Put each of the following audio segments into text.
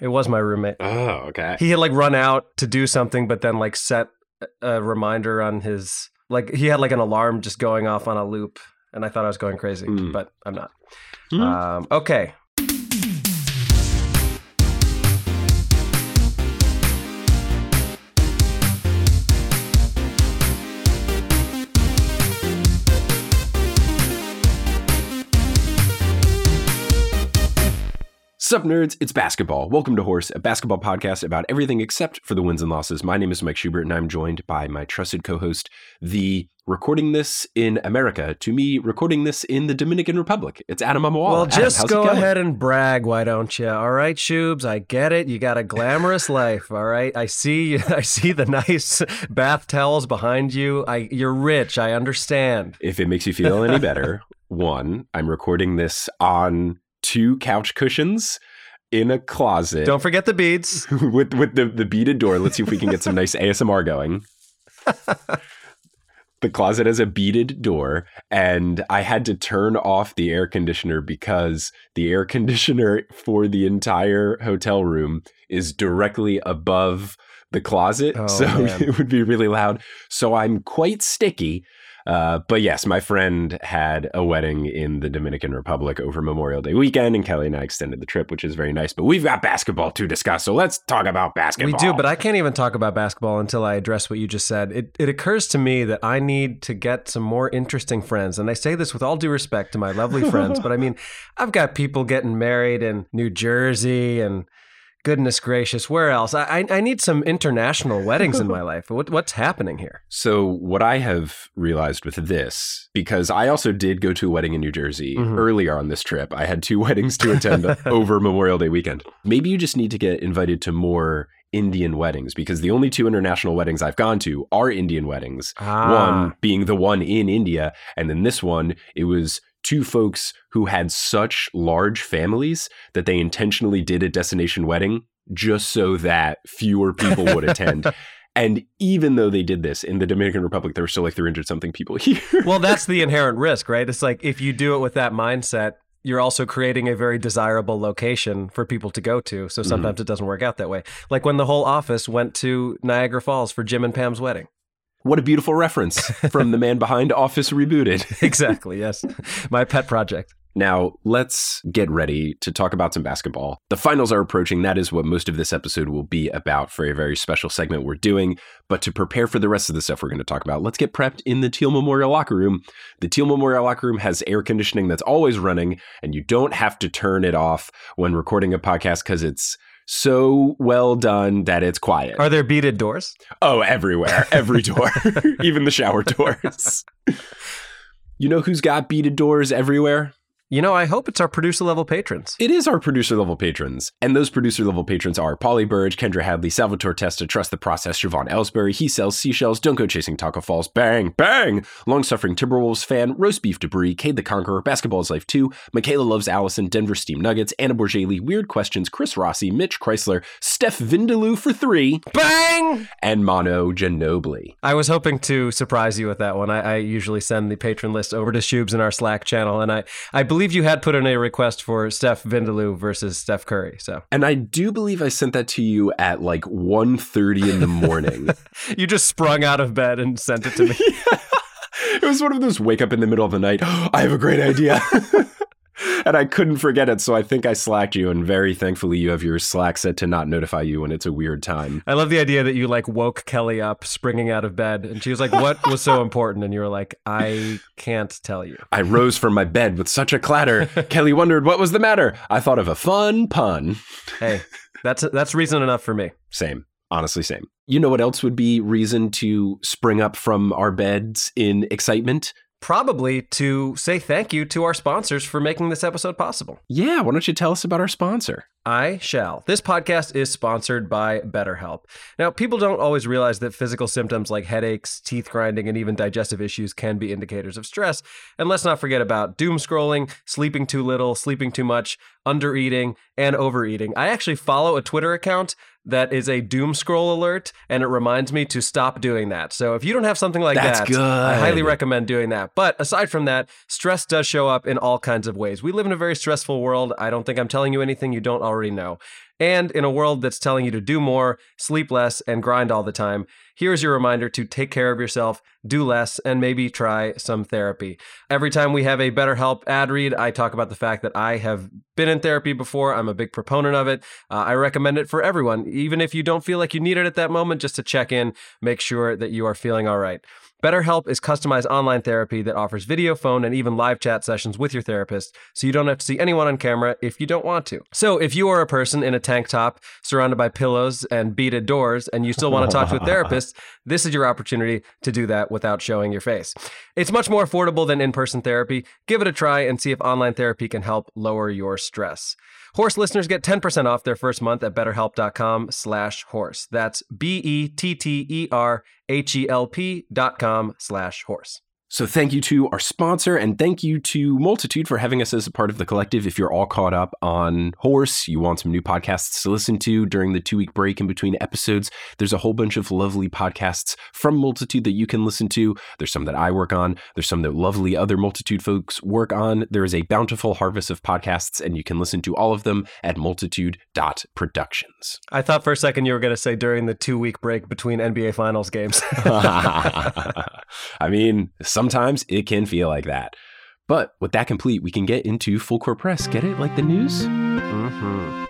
It was my roommate. Oh, okay. He had like run out to do something, but then like set a reminder on his like he had like an alarm just going off on a loop, and I thought I was going crazy, Hmm. but I'm not. Hmm. Um, okay. Sup, nerds? It's basketball. Welcome to Horse, a basketball podcast about everything except for the wins and losses. My name is Mike Schubert, and I'm joined by my trusted co host, the recording this in America, to me, recording this in the Dominican Republic. It's Adam Mamawala. Well, just it go ahead and brag, why don't you? All right, Shubes, I get it. You got a glamorous life. All right, I see. I see the nice bath towels behind you. I, you're rich. I understand. If it makes you feel any better, one, I'm recording this on two couch cushions in a closet. Don't forget the beads. with with the, the beaded door. Let's see if we can get some nice ASMR going. the closet has a beaded door, and I had to turn off the air conditioner because the air conditioner for the entire hotel room is directly above the closet. Oh, so man. it would be really loud. So I'm quite sticky. Uh, but yes, my friend had a wedding in the Dominican Republic over Memorial Day weekend, and Kelly and I extended the trip, which is very nice. But we've got basketball to discuss, so let's talk about basketball. We do, but I can't even talk about basketball until I address what you just said. It, it occurs to me that I need to get some more interesting friends. And I say this with all due respect to my lovely friends, but I mean, I've got people getting married in New Jersey and goodness gracious, where else? I, I, I need some international weddings in my life. What, what's happening here? So what I have realized with this, because I also did go to a wedding in New Jersey Mhm. earlier on this trip. I had two weddings to attend over Memorial Day weekend. Maybe you just need to get invited to more Indian weddings because the only two international weddings I've gone to are Indian weddings. Ah. One being the one in India, and then this one, it was two folks who had such large families that they intentionally did a destination wedding just so that fewer people would attend. And even though they did this in the Dominican Republic, there were still like 300 something people here. well, that's the inherent risk, right? It's like if you do it with that mindset, you're also creating a very desirable location for people to go to. So mm-hmm. sometimes it doesn't work out that way. Like when the whole office went to Niagara Falls for Jim and Pam's wedding. What a beautiful reference from the man behind Office Rebooted. exactly. Yes. My pet project. Now, let's get ready to talk about some basketball. The finals are approaching. That is what most of this episode will be about for a very special segment we're doing. But to prepare for the rest of the stuff we're going to talk about, let's get prepped in the Teal Memorial locker room. The Teal Memorial locker room has air conditioning that's always running, and you don't have to turn it off when recording a podcast because it's so well done that it's quiet. Are there beaded doors? Oh, everywhere, every door, even the shower doors. You know who's got beaded doors everywhere? You know, I hope it's our producer level patrons. It is our producer level patrons. And those producer level patrons are Polly Burge, Kendra Hadley, Salvatore Testa, Trust the Process, Siobhan Ellsbury, He Sells Seashells, Don't Go Chasing Taco Falls, Bang, Bang, Long Suffering Timberwolves fan, Roast Beef Debris, Cade the Conqueror, Basketball is Life 2, Michaela Loves Allison, Denver Steam Nuggets, Anna Borgeli, Weird Questions, Chris Rossi, Mitch Chrysler, Steph Vindaloo for 3, Bang! and Mono Ginobili. I was hoping to surprise you with that one. I, I usually send the patron list over to Shubes in our Slack channel, and I, I believe you had put in a request for Steph Vindaloo versus Steph Curry. So And I do believe I sent that to you at like 1.30 in the morning. you just sprung out of bed and sent it to me. it was one of those wake up in the middle of the night. I have a great idea. and I couldn't forget it. So I think I slacked you. And very thankfully, you have your Slack set to not notify you when it's a weird time. I love the idea that you like woke Kelly up springing out of bed and she was like, What was so important? And you were like, I can't tell you. I rose from my bed with such a clatter. Kelly wondered what was the matter. I thought of a fun pun. Hey, that's that's reason enough for me. Same. Honestly, same. You know what else would be reason to spring up from our beds in excitement? Probably to say thank you to our sponsors for making this episode possible. Yeah, why don't you tell us about our sponsor? I shall. This podcast is sponsored by BetterHelp. Now, people don't always realize that physical symptoms like headaches, teeth grinding, and even digestive issues can be indicators of stress. And let's not forget about doom scrolling, sleeping too little, sleeping too much, undereating, and overeating. I actually follow a Twitter account that is a doom scroll alert, and it reminds me to stop doing that. So if you don't have something like That's that, I highly recommend doing that. But aside from that, stress does show up in all kinds of ways. We live in a very stressful world. I don't think I'm telling you anything you don't already know. And in a world that's telling you to do more, sleep less, and grind all the time, here's your reminder to take care of yourself, do less, and maybe try some therapy. Every time we have a BetterHelp ad read, I talk about the fact that I have been in therapy before. I'm a big proponent of it. Uh, I recommend it for everyone, even if you don't feel like you need it at that moment, just to check in, make sure that you are feeling all right. BetterHelp is customized online therapy that offers video, phone, and even live chat sessions with your therapist, so you don't have to see anyone on camera if you don't want to. So, if you are a person in a tank top surrounded by pillows and beaded doors and you still want to talk to a therapist, this is your opportunity to do that without showing your face. It's much more affordable than in person therapy. Give it a try and see if online therapy can help lower your stress. Horse listeners get 10% off their first month at betterhelp.com slash horse. That's B-E-T-T-E-R-H-E-L-P dot com slash horse. So thank you to our sponsor and thank you to Multitude for having us as a part of the collective. If you're all caught up on Horse, you want some new podcasts to listen to during the two week break in between episodes, there's a whole bunch of lovely podcasts from Multitude that you can listen to. There's some that I work on. There's some that lovely other Multitude folks work on. There is a bountiful harvest of podcasts and you can listen to all of them at multitude.productions. I thought for a second you were going to say during the two week break between NBA Finals games. I mean, sometimes it can feel like that. But with that complete, we can get into full court press. Get it? Like the news? mm-hmm.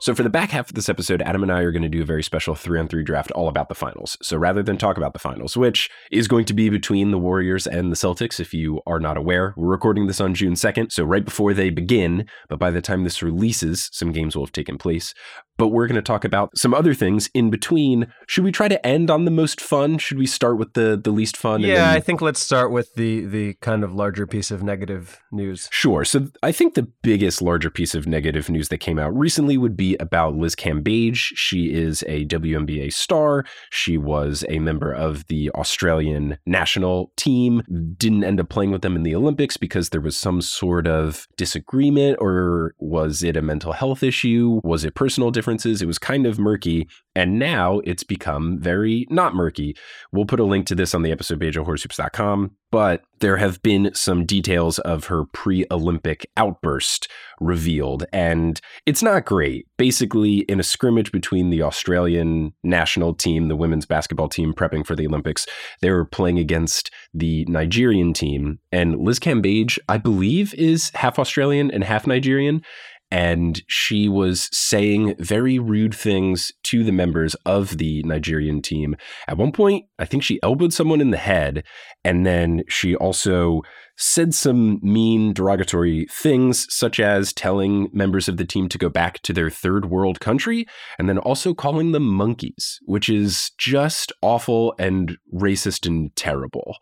So, for the back half of this episode, Adam and I are going to do a very special three on three draft all about the finals. So, rather than talk about the finals, which is going to be between the Warriors and the Celtics, if you are not aware, we're recording this on June 2nd, so right before they begin. But by the time this releases, some games will have taken place but we're going to talk about some other things in between. Should we try to end on the most fun? Should we start with the the least fun? Yeah, then... I think let's start with the the kind of larger piece of negative news. Sure. So I think the biggest larger piece of negative news that came out recently would be about Liz Cambage. She is a WNBA star. She was a member of the Australian national team. Didn't end up playing with them in the Olympics because there was some sort of disagreement or was it a mental health issue? Was it personal difference? Differences. It was kind of murky. And now it's become very not murky. We'll put a link to this on the episode page of horsehoops.com. But there have been some details of her pre Olympic outburst revealed, and it's not great. Basically, in a scrimmage between the Australian national team, the women's basketball team prepping for the Olympics, they were playing against the Nigerian team. And Liz Cambage, I believe, is half Australian and half Nigerian and she was saying very rude things to the members of the Nigerian team. At one point, I think she elbowed someone in the head, and then she also said some mean, derogatory things, such as telling members of the team to go back to their third world country, and then also calling them monkeys, which is just awful and racist and terrible.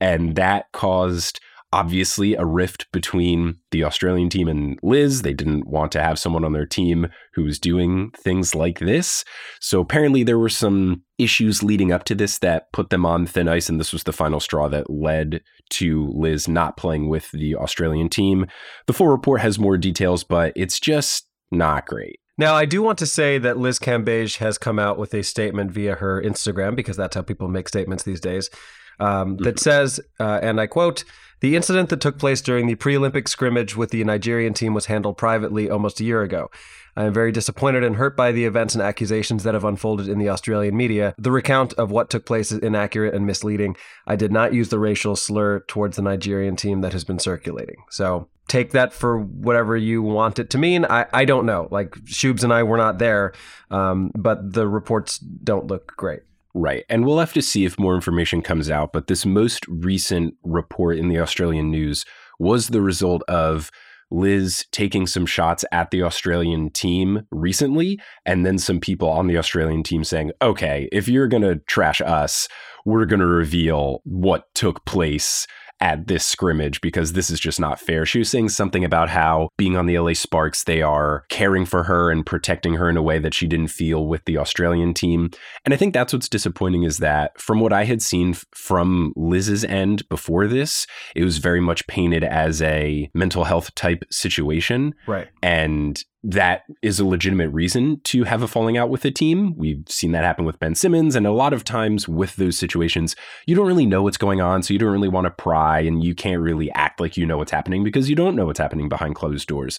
And that caused obviously a rift between the Australian team and Liz. They didn't want to have someone on their team who was doing things like this. So apparently there were some issues leading up to this that put them on thin ice, and this was the final straw that led to Liz not playing with the Australian team. The full report has more details, but it's just not great. Now, I do want to say that Liz Cambage has come out with a statement via her Instagram because that's how people make statements these days. Um, that mm-hmm. says, uh, and I quote, the incident that took place during the pre Olympic scrimmage with the Nigerian team was handled privately almost a year ago. I am very disappointed and hurt by the events and accusations that have unfolded in the Australian media. The recount of what took place is inaccurate and misleading. I did not use the racial slur towards the Nigerian team that has been circulating. So take that for whatever you want it to mean. I, I don't know. Like Shubes and I were not there, um, but the reports don't look great. Right. And we'll have to see if more information comes out. But this most recent report in the Australian news was the result of Liz taking some shots at the Australian team recently, and then some people on the Australian team saying, okay, if you're going to trash us, we're going to reveal what took place at this scrimmage because this is just not fair. She was saying something about how being on the LA Sparks, they are caring for her and protecting her in a way that she didn't feel with the Australian team. And I think that's what's disappointing is that from what I had seen from Liz's end before this, it was very much painted as a mental health type situation. Right. And that is a legitimate reason to have a falling out with a team. We've seen that happen with Ben Simmons. And a lot of times with those situations, you don't really know what's going on. So you don't really want to pry and you can't really act like you know what's happening because you don't know what's happening behind closed doors.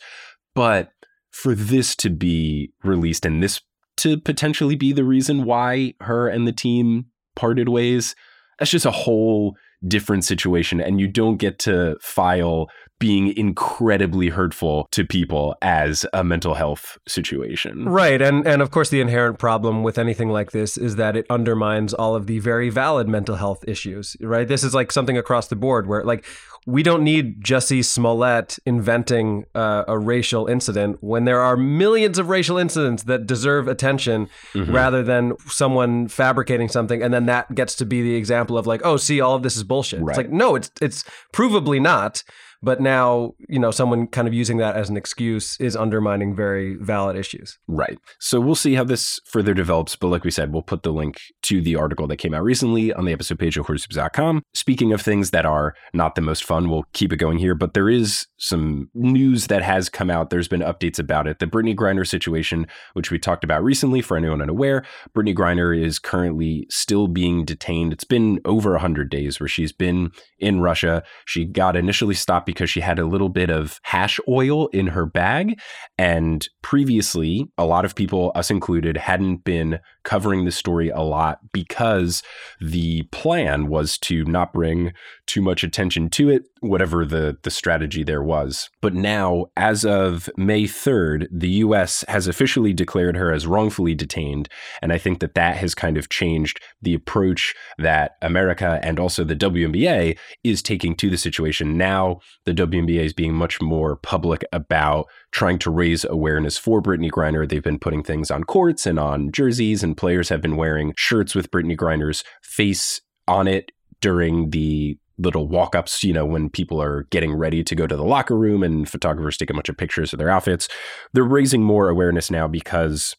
But for this to be released and this to potentially be the reason why her and the team parted ways, that's just a whole different situation. And you don't get to file being incredibly hurtful to people as a mental health situation. Right. And and of course the inherent problem with anything like this is that it undermines all of the very valid mental health issues, right? This is like something across the board where like we don't need Jussie Smollett inventing uh, a racial incident when there are millions of racial incidents that deserve attention mm-hmm. rather than someone fabricating something and then that gets to be the example of like, oh, see, all of this is bullshit. Right. It's like, no, it's it's provably not. But now, you know, someone kind of using that as an excuse is undermining very valid issues. Right. So we'll see how this further develops. But like we said, we'll put the link to the article that came out recently on the episode page of horsehoops.com. Speaking of things that are not the most fun, we'll keep it going here. But there is some news that has come out. There's been updates about it. The Brittney Griner situation, which we talked about recently for anyone unaware, Brittney Griner is currently still being detained. It's been over 100 days where she's been in Russia. She got initially stopped because she had a little bit of hash oil in her bag. And previously, a lot of people, us included, hadn't been covering the story a lot because the plan was to not bring too much attention to it, whatever the, the strategy there was. But now, as of May 3rd, the US has officially declared her as wrongfully detained. And I think that that has kind of changed the approach that America and also the WNBA is taking to the situation. Now, the WNBA is being much more public about trying to raise awareness for Brittney Griner. They've been putting things on courts and on jerseys, and players have been wearing shirts with Brittney Griner's face on it during the little walk ups, you know, when people are getting ready to go to the locker room and photographers take a bunch of pictures of their outfits. They're raising more awareness now because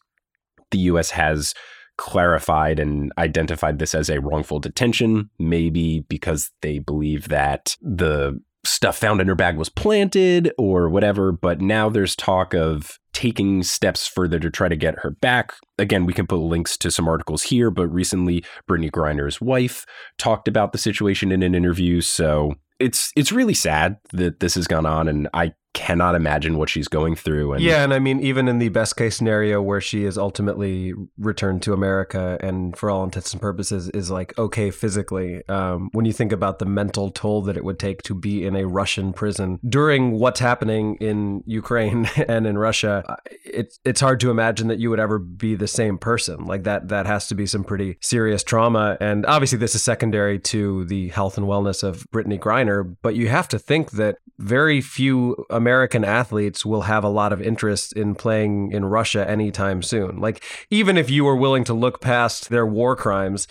the US has clarified and identified this as a wrongful detention, maybe because they believe that the stuff found in her bag was planted or whatever. But now there's talk of taking steps further to try to get her back. Again, we can put links to some articles here, but recently Brittney Griner's wife talked about the situation in an interview. So it's it's really sad that this has gone on and I cannot imagine what she's going through. And yeah, and I mean, even in the best case scenario where she is ultimately returned to America and for all intents and purposes is like okay physically, um, when you think about the mental toll that it would take to be in a Russian prison during what's happening in Ukraine and in Russia, uh, it's it's hard to imagine that you would ever be the same person. Like that, that has to be some pretty serious trauma. And obviously, this is secondary to the health and wellness of Brittney Griner, but you have to think that very few American athletes will have a lot of interest in playing in Russia anytime soon. Like, even if you were willing to look past their war crimes,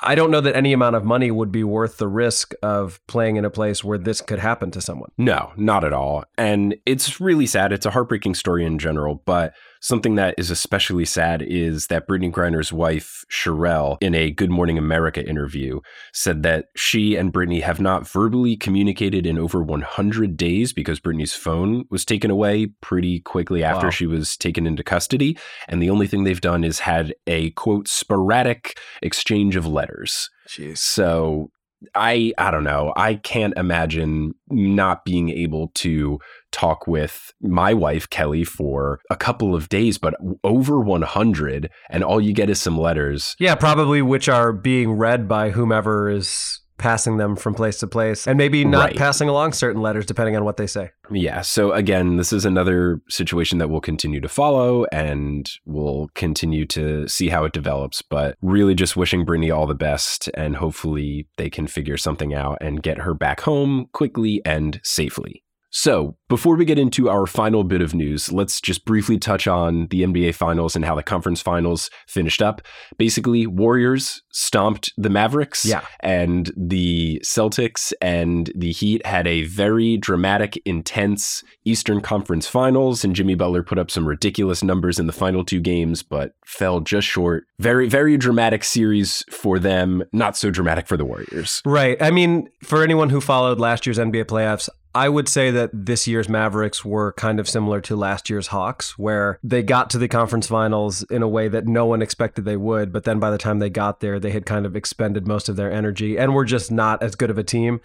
I don't know that any amount of money would be worth the risk of playing in a place where this could happen to someone. No, not at all. And it's really sad. It's a heartbreaking story in general, but something that is especially sad is that Brittney Griner's wife, Cherelle, in a Good Morning America interview, said that she and Brittney have not verbally communicated in over 100 days because Brittney's phone was taken away pretty quickly after wow. she was taken into custody. And the only thing they've done is had a quote, sporadic exchange of letters. Jeez. So I I don't know. I can't imagine not being able to talk with my wife Kelly for a couple of days, but over 100 and all you get is some letters. Yeah, probably which are being read by whomever is passing them from place to place and maybe not right. passing along certain letters depending on what they say. Yeah. So again, this is another situation that we'll continue to follow and we'll continue to see how it develops. But really just wishing Brittney all the best and hopefully they can figure something out and get her back home quickly and safely. So, before we get into our final bit of news, let's just briefly touch on the NBA Finals and how the conference finals finished up. Basically, Warriors stomped the Mavericks, yeah. and the Celtics and the Heat had a very dramatic, intense Eastern Conference Finals, and Jimmy Butler put up some ridiculous numbers in the final two games, but fell just short. Very, very dramatic series for them, not so dramatic for the Warriors. Right. I mean, for anyone who followed last year's NBA playoffs, I would say that this year's Mavericks were kind of similar to last year's Hawks, where they got to the conference finals in a way that no one expected they would. But then by the time they got there, they had kind of expended most of their energy and were just not as good of a team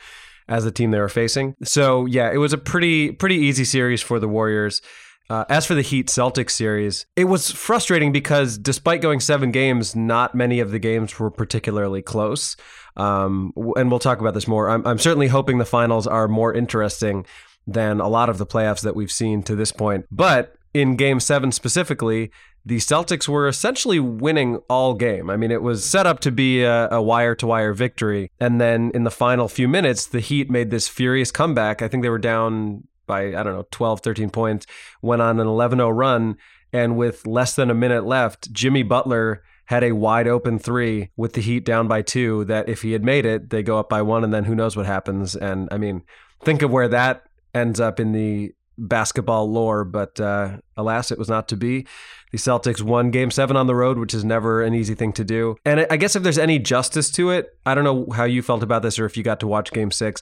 as the team they were facing. So yeah, it was a pretty pretty easy series for the Warriors. Uh, as for the Heat Celtics series, it was frustrating because despite going seven games, not many of the games were particularly close. Um, and we'll talk about this more. I'm, I'm certainly hoping the finals are more interesting than a lot of the playoffs that we've seen to this point. But in game seven specifically, the Celtics were essentially winning all game. I mean, it was set up to be a wire to wire victory. And then in the final few minutes, the Heat made this furious comeback. I think they were down by, I don't know, 12, 13 points, went on an 11 0 run. And with less than a minute left, Jimmy Butler had a wide open three with the Heat down by two. That if he had made it, they go up by one, and then who knows what happens. And I mean, think of where that ends up in the basketball lore, but uh, alas, it was not to be. The Celtics won game seven on the road, which is never an easy thing to do. And I guess if there's any justice to it, I don't know how you felt about this or if you got to watch game six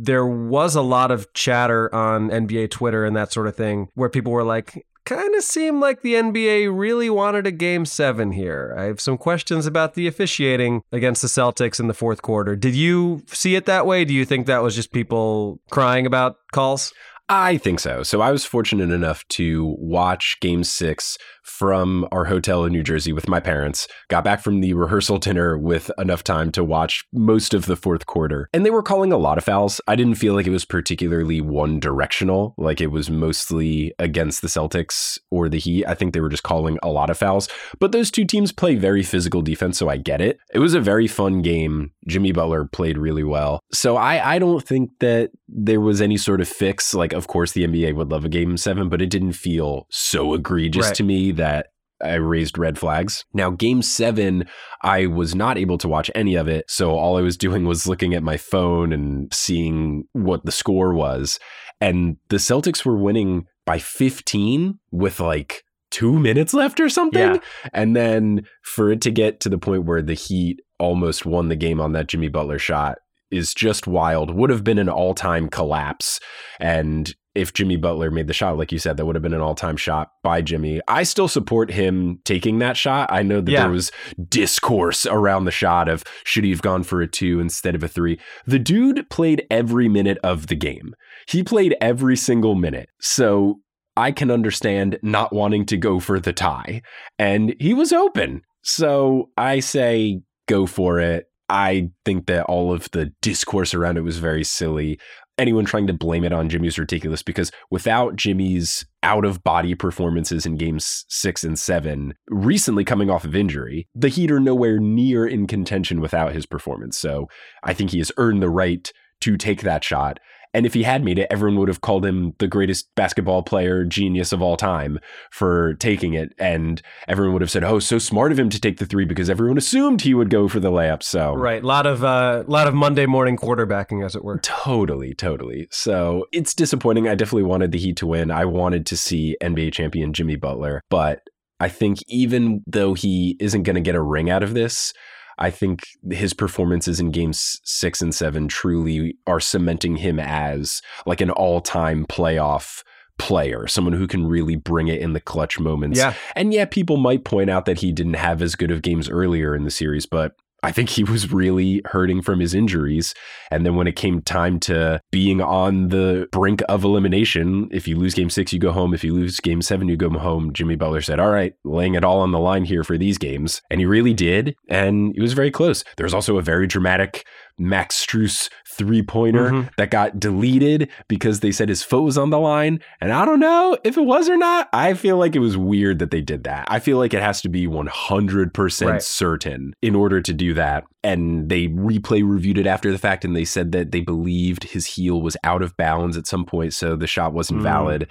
there was a lot of chatter on NBA Twitter and that sort of thing where people were like, kind of seemed like the NBA really wanted a game seven here. I have some questions about the officiating against the Celtics in the fourth quarter. Did you see it that way? Do you think that was just people crying about calls? I think so. So I was fortunate enough to watch game six from our hotel in New Jersey with my parents, got back from the rehearsal dinner with enough time to watch most of the fourth quarter. And they were calling a lot of fouls. I didn't feel like it was particularly one directional, like it was mostly against the Celtics or the Heat. I think they were just calling a lot of fouls. But those two teams play very physical defense, so I get it. It was a very fun game. Jimmy Butler played really well. So I, I don't think that there was any sort of fix. Like, of course, the NBA would love a game seven, but it didn't feel so egregious right. to me that I raised red flags. Now, game seven, I was not able to watch any of it. So all I was doing was looking at my phone and seeing what the score was. And the Celtics were winning by 15 with like two minutes left or something. Yeah. And then for it to get to the point where the Heat almost won the game on that Jimmy Butler shot is just wild. Would have been an all time collapse. And if Jimmy Butler made the shot, like you said, that would have been an all time shot by Jimmy. I still support him taking that shot. I know that yeah. there was discourse around the shot of should he have gone for a two instead of a three. The dude played every minute of the game, he played every single minute. So I can understand not wanting to go for the tie. And he was open. So I say go for it. I think that all of the discourse around it was very silly anyone trying to blame it on Jimmy is ridiculous because without Jimmy's out of body performances in games six and seven, recently coming off of injury, the Heat are nowhere near in contention without his performance. So I think he has earned the right to take that shot. And if he had made it, everyone would have called him the greatest basketball player genius of all time for taking it. And everyone would have said, "Oh, so smart of him to take the three because everyone assumed he would go for the layup." So right, a lot of uh, lot of Monday morning quarterbacking, as it were. Totally, totally. So it's disappointing. I definitely wanted the Heat to win. I wanted to see NBA champion Jimmy Butler, but I think even though he isn't going to get a ring out of this, I think his performances in games six and seven truly are cementing him as like an all time playoff player, someone who can really bring it in the clutch moments. Yeah. And yeah, people might point out that he didn't have as good of games earlier in the series, but I think he was really hurting from his injuries. And then when it came time to being on the brink of elimination, if you lose game six, you go home. If you lose game seven, you go home. Jimmy Butler said, All right, laying it all on the line here for these games. And he really did. And it was very close. There was also a very dramatic Max Strus three pointer mm-hmm. that got deleted because they said his foot was on the line. And I don't know if it was or not. I feel like it was weird that they did that. I feel like it has to be 100% right. certain in order to do that. And they replay reviewed it after the fact and they said that they believed his heel was out of bounds at some point. So the shot wasn't mm. valid.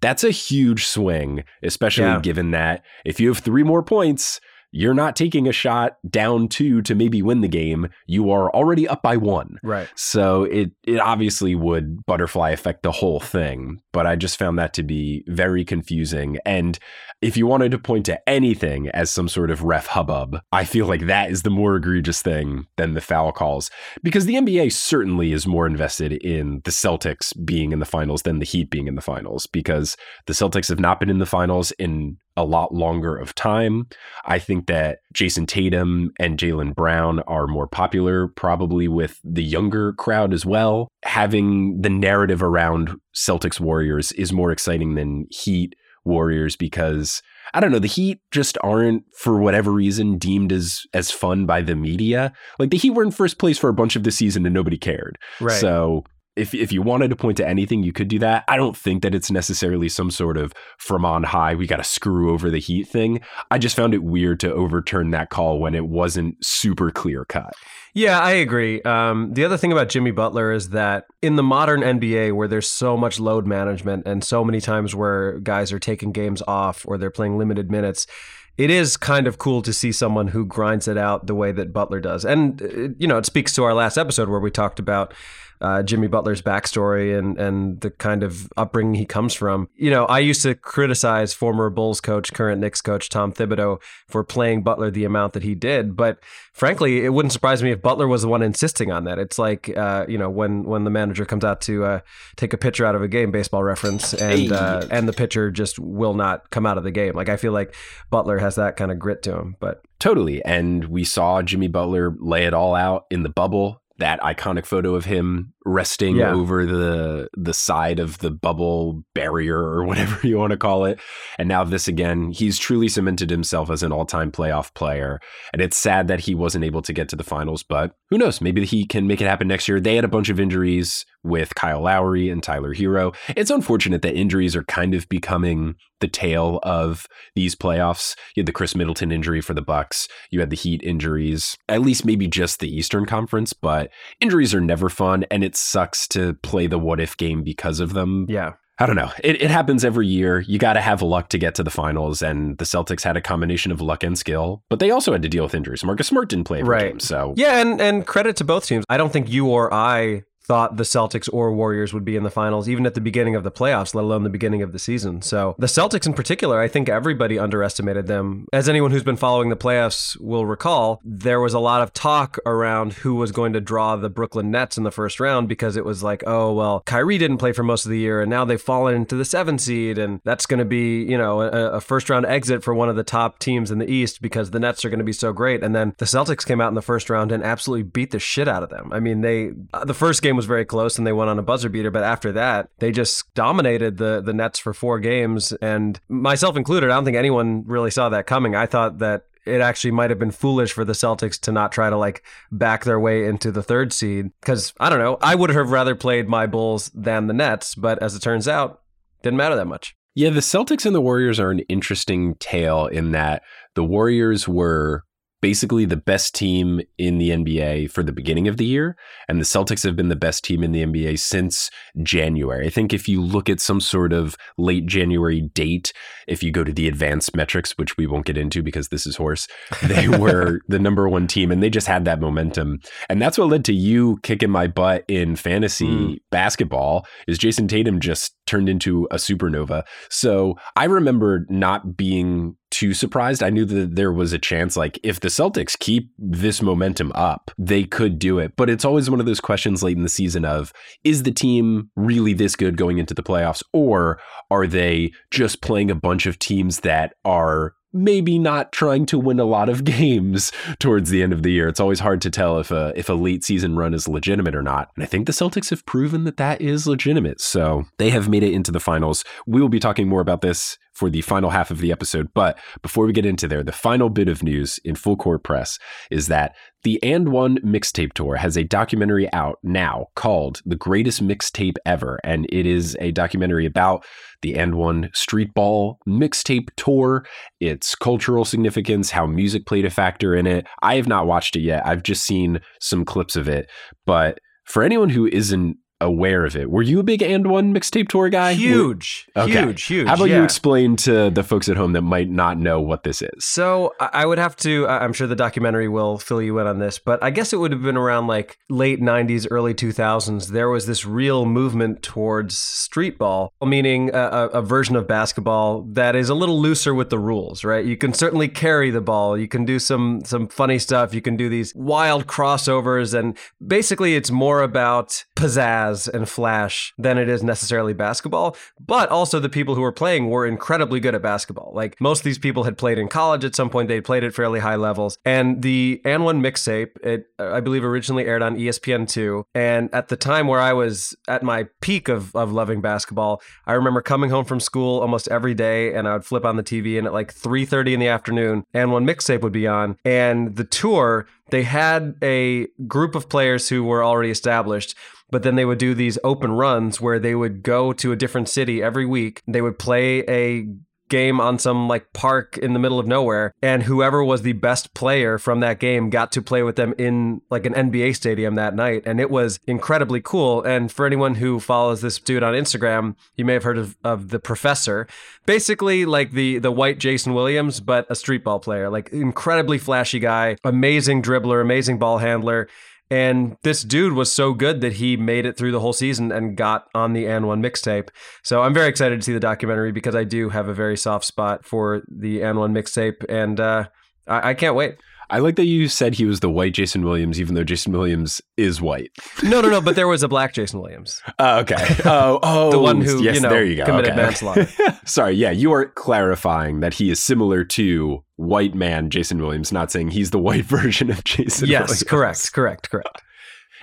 That's a huge swing, especially yeah. given that if you have three more points, you're not taking a shot down two to maybe win the game. You are already up by one. Right. So it it obviously would butterfly affect the whole thing. But I just found that to be very confusing. And if you wanted to point to anything as some sort of ref hubbub, I feel like that is the more egregious thing than the foul calls. Because the NBA certainly is more invested in the Celtics being in the finals than the Heat being in the finals. Because the Celtics have not been in the finals in a lot longer of time. I think that Jayson Tatum and Jaylen Brown are more popular, probably with the younger crowd as well. Having the narrative around Celtics Warriors is more exciting than Heat Warriors because I don't know, the Heat just aren't for whatever reason deemed as as fun by the media. Like the Heat were in first place for a bunch of the season and nobody cared. Right. So if if you wanted to point to anything, you could do that. I don't think that it's necessarily some sort of from on high, we got to screw over the Heat thing. I just found it weird to overturn that call when it wasn't super clear cut. Yeah, I agree. Um, the other thing about Jimmy Butler is that in the modern NBA, where there's so much load management and so many times where guys are taking games off or they're playing limited minutes, it is kind of cool to see someone who grinds it out the way that Butler does. And, uh, you know, it speaks to our last episode where we talked about uh, Jimmy Butler's backstory and and the kind of upbringing he comes from. You know, I used to criticize former Bulls coach, current Knicks coach Tom Thibodeau for playing Butler the amount that he did, but frankly, it wouldn't surprise me if Butler was the one insisting on that. It's like uh, you know when when the manager comes out to uh, take a pitcher out of a game, baseball reference, and uh, and the pitcher just will not come out of the game. Like I feel like Butler has that kind of grit to him, but. Totally. And we saw Jimmy Butler lay it all out in the bubble that iconic photo of him resting yeah. over the the side of the bubble barrier or whatever you want to call it. And now this again, he's truly cemented himself as an all-time playoff player. And it's sad that he wasn't able to get to the finals, but who knows? Maybe he can make it happen next year. They had a bunch of injuries with Kyle Lowry and Tyler Herro. It's unfortunate that injuries are kind of becoming the tale of these playoffs. You had the Khris Middleton injury for the Bucks. You had the Heat injuries. At least maybe just the Eastern Conference, but injuries are never fun and it sucks to play the what if game because of them. Yeah. I don't know. It, it happens every year. You got to have luck to get to the finals, and the Celtics had a combination of luck and skill, but they also had to deal with injuries. Marcus Smart didn't play every right. game, so yeah. And and credit to both teams. I don't think you or I thought the Celtics or Warriors would be in the finals, even at the beginning of the playoffs, let alone the beginning of the season. So the Celtics in particular, I think everybody underestimated them. As anyone who's been following the playoffs will recall, there was a lot of talk around who was going to draw the Brooklyn Nets in the first round because it was like, oh, well, Kyrie didn't play for most of the year and now they've fallen into the seven seed and that's going to be, you know, a, a first round exit for one of the top teams in the East because the Nets are going to be so great. And then the Celtics came out in the first round and absolutely beat the shit out of them. I mean, they, uh, the first game was very close and they went on a buzzer beater. But after that, they just dominated the the Nets for four games, and myself included. I don't think anyone really saw that coming. I thought that it actually might have been foolish for the Celtics to not try to like back their way into the third seed because I don't know. I would have rather played my Bulls than the Nets, but as it turns out, didn't matter that much. Yeah, the Celtics and the Warriors are an interesting tale in that the Warriors were basically the best team in the NBA for the beginning of the year. And the Celtics have been the best team in the NBA since January. I think if you look at some sort of late January date, if you go to the advanced metrics, which we won't get into because this is horse, they were the number one team and they just had that momentum. And that's what led to you kicking my butt in fantasy mm. basketball is Jayson Tatum just turned into a supernova. So I remember not being too surprised. I knew that there was a chance, like, if the Celtics keep this momentum up, they could do it. But it's always one of those questions late in the season of is the team really this good going into the playoffs, or are they just playing a bunch of teams that are maybe not trying to win a lot of games towards the end of the year. It's always hard to tell if a if a late season run is legitimate or not. And I think the Celtics have proven that that is legitimate. So they have made it into the finals. We will be talking more about this for the final half of the episode. But before we get into there, the final bit of news in full court press is that the And One mixtape tour has a documentary out now called The Greatest Mixtape Ever. And it is a documentary about the And One Street Ball mixtape tour, its cultural significance, how music played a factor in it. I have not watched it yet. I've just seen some clips of it. But for anyone who isn't aware of it. Were you a big and one mixtape tour guy? Huge, okay. huge, huge. How about yeah. you explain to the folks at home that might not know what this is? So I would have to. I'm sure the documentary will fill you in on this, but I guess it would have been around like late '90s, early 2000s. There was this real movement towards street ball, meaning a, a version of basketball that is a little looser with the rules. Right? You can certainly carry the ball. You can do some some funny stuff. You can do these wild crossovers, and basically, it's more about pizzazz pizzazz and flash than it is necessarily basketball. But also, the people who were playing were incredibly good at basketball. Like most of these people had played in college at some point, they played at fairly high levels. And the And One mixtape, it I believe originally aired on ESPN2. And at the time where I was at my peak of, of loving basketball, I remember coming home from school almost every day and I would flip on the TV and at like 3.30 in the afternoon, And One mixtape would be on. And the tour, they had a group of players who were already established but then they would do these open runs where they would go to a different city every week. They would play a game on some like park in the middle of nowhere and whoever was the best player from that game got to play with them in like an NBA stadium that night and it was incredibly cool. And for anyone who follows this dude on Instagram you may have heard of, of the professor. Basically like the the white Jason Williams but a street ball player. Like incredibly flashy guy amazing dribbler amazing ball handler and this dude was so good that he made it through the whole season and got on the And One mixtape. So I'm very excited to see the documentary because I do have a very soft spot for the And One mixtape, and uh, I-, I can't wait. I like that you said he was the white Jason Williams, even though Jason Williams is white. No, no, no. But there was a black Jason Williams. Oh, okay. Oh, oh, the one who yes, you know there you go. committed okay. manslaughter. Sorry, yeah, you are clarifying that he is similar to white man Jason Williams, not saying he's the white version of Jason. Williams. Yes, Williams. correct, correct, correct.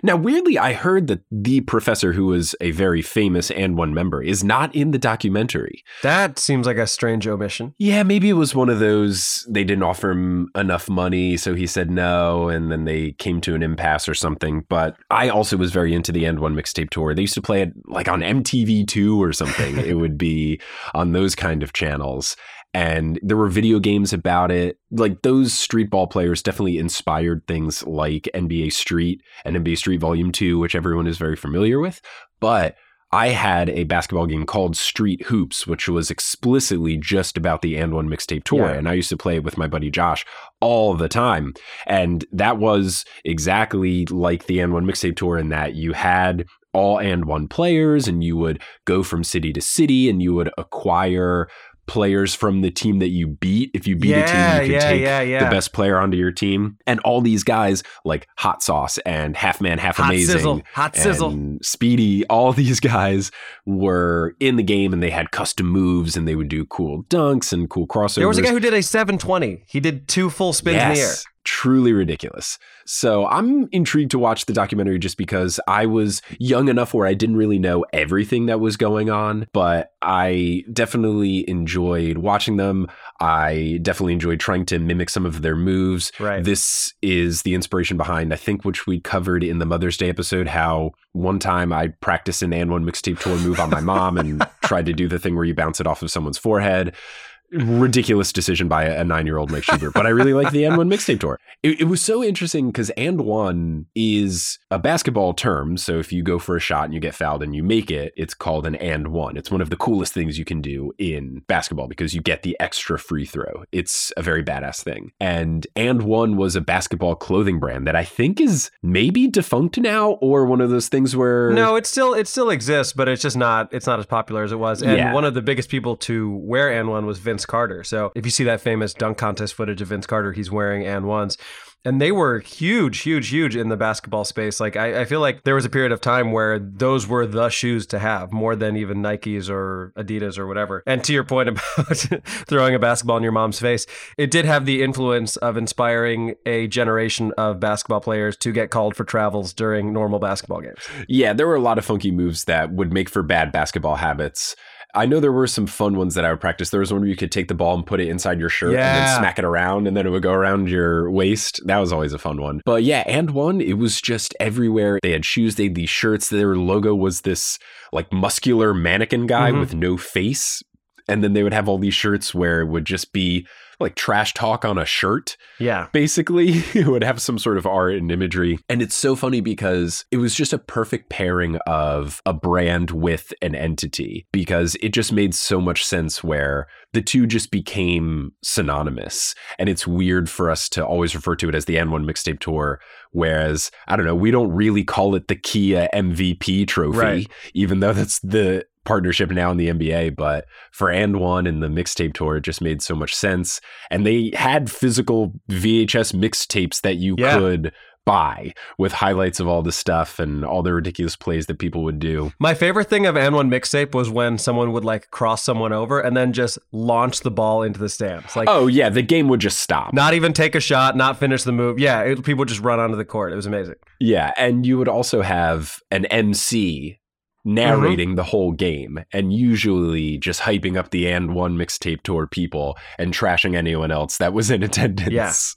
Now, weirdly, I heard that the professor, who was a very famous and one member, is not in the documentary. That seems like a strange omission. Yeah, maybe it was one of those they didn't offer him enough money, so he said no, and then they came to an impasse or something. But I also was very into the And One mixtape tour. They used to play it like on MTV2 or something. it would be on those kind of channels and there were video games about it. Like those street ball players definitely inspired things like NBA Street and NBA Street Volume 2, which everyone is very familiar with. But I had a basketball game called Street Hoops, which was explicitly just about the And One mixtape tour. Yeah. And I used to play it with my buddy Josh all the time. And that was exactly like the And One mixtape tour in that you had all and one players and you would go from city to city and you would acquire players from the team that you beat. If you beat a team, you can yeah, take yeah, yeah. the best player onto your team. And all these guys like Hot Sauce and Half Man, Half Hot Amazing. sizzle, hot sizzle. Speedy, all these guys were in the game and they had custom moves and they would do cool dunks and cool crossovers. There was a guy who did a 720. He did two full spins in the air. Truly ridiculous. So I'm intrigued to watch the documentary just because I was young enough where I didn't really know everything that was going on, but I definitely enjoyed watching them. I definitely enjoyed trying to mimic some of their moves. Right. This is the inspiration behind, I think, which we covered in the Mother's Day episode, how one time I practiced an and one mixtape tour move on my mom and tried to do the thing where you bounce it off of someone's forehead ridiculous decision by a nine year old Mike Schubert, but I really like the And1 mixtape tour. It, it was so interesting because And One is a basketball term. So if you go for a shot and you get fouled and you make it, it's called an And One. It's one of the coolest things you can do in basketball because you get the extra free throw. It's a very badass thing. And And One was a basketball clothing brand that I think is maybe defunct now or one of those things where. No, it still it still exists, but it's just not it's not as popular as it was. And Yeah. one of the biggest people to wear and one was Vince Carter. So if you see that famous dunk contest footage of Vince Carter, he's wearing and ones. And they were huge, huge, huge in the basketball space. Like I, I feel like there was a period of time where those were the shoes to have more than even Nikes or Adidas or whatever. And to your point about throwing a basketball in your mom's face, it did have the influence of inspiring a generation of basketball players to get called for travels during normal basketball games. Yeah, there were a lot of funky moves that would make for bad basketball habits. I know there were some fun ones that I would practice. There was one where you could take the ball and put it inside your shirt and then smack it around and then it would go around your waist. That was always a fun one. But yeah, and one, it was just everywhere. They had shoes, they had these shirts. Their logo was this like muscular mannequin guy Mhm. with no face. And then they would have all these shirts where it would just be like trash talk on a shirt Yeah. basically. It would have some sort of art and imagery. And it's so funny because it was just a perfect pairing of a brand with an entity because it just made so much sense where the two just became synonymous. And it's weird for us to always refer to it as the And1 mixtape tour whereas I don't know we don't really call it the Kia MVP trophy Right. even though that's the partnership now in the NBA but for and one and the mixtape tour it just made so much sense and they had physical VHS mixtapes that you Yeah. could by with highlights of all the stuff and all the ridiculous plays that people would do. My favorite thing of And1 mixtape was when someone would like cross someone over and then just launch the ball into the stands. Like, oh yeah, the game would just stop. Not even take a shot, not finish the move. Yeah, it, people would just run onto the court. It was amazing. Yeah, and you would also have an MC narrating mm-hmm. the whole game and usually just hyping up the And1 mixtape tour people and trashing anyone else that was in attendance. Yes.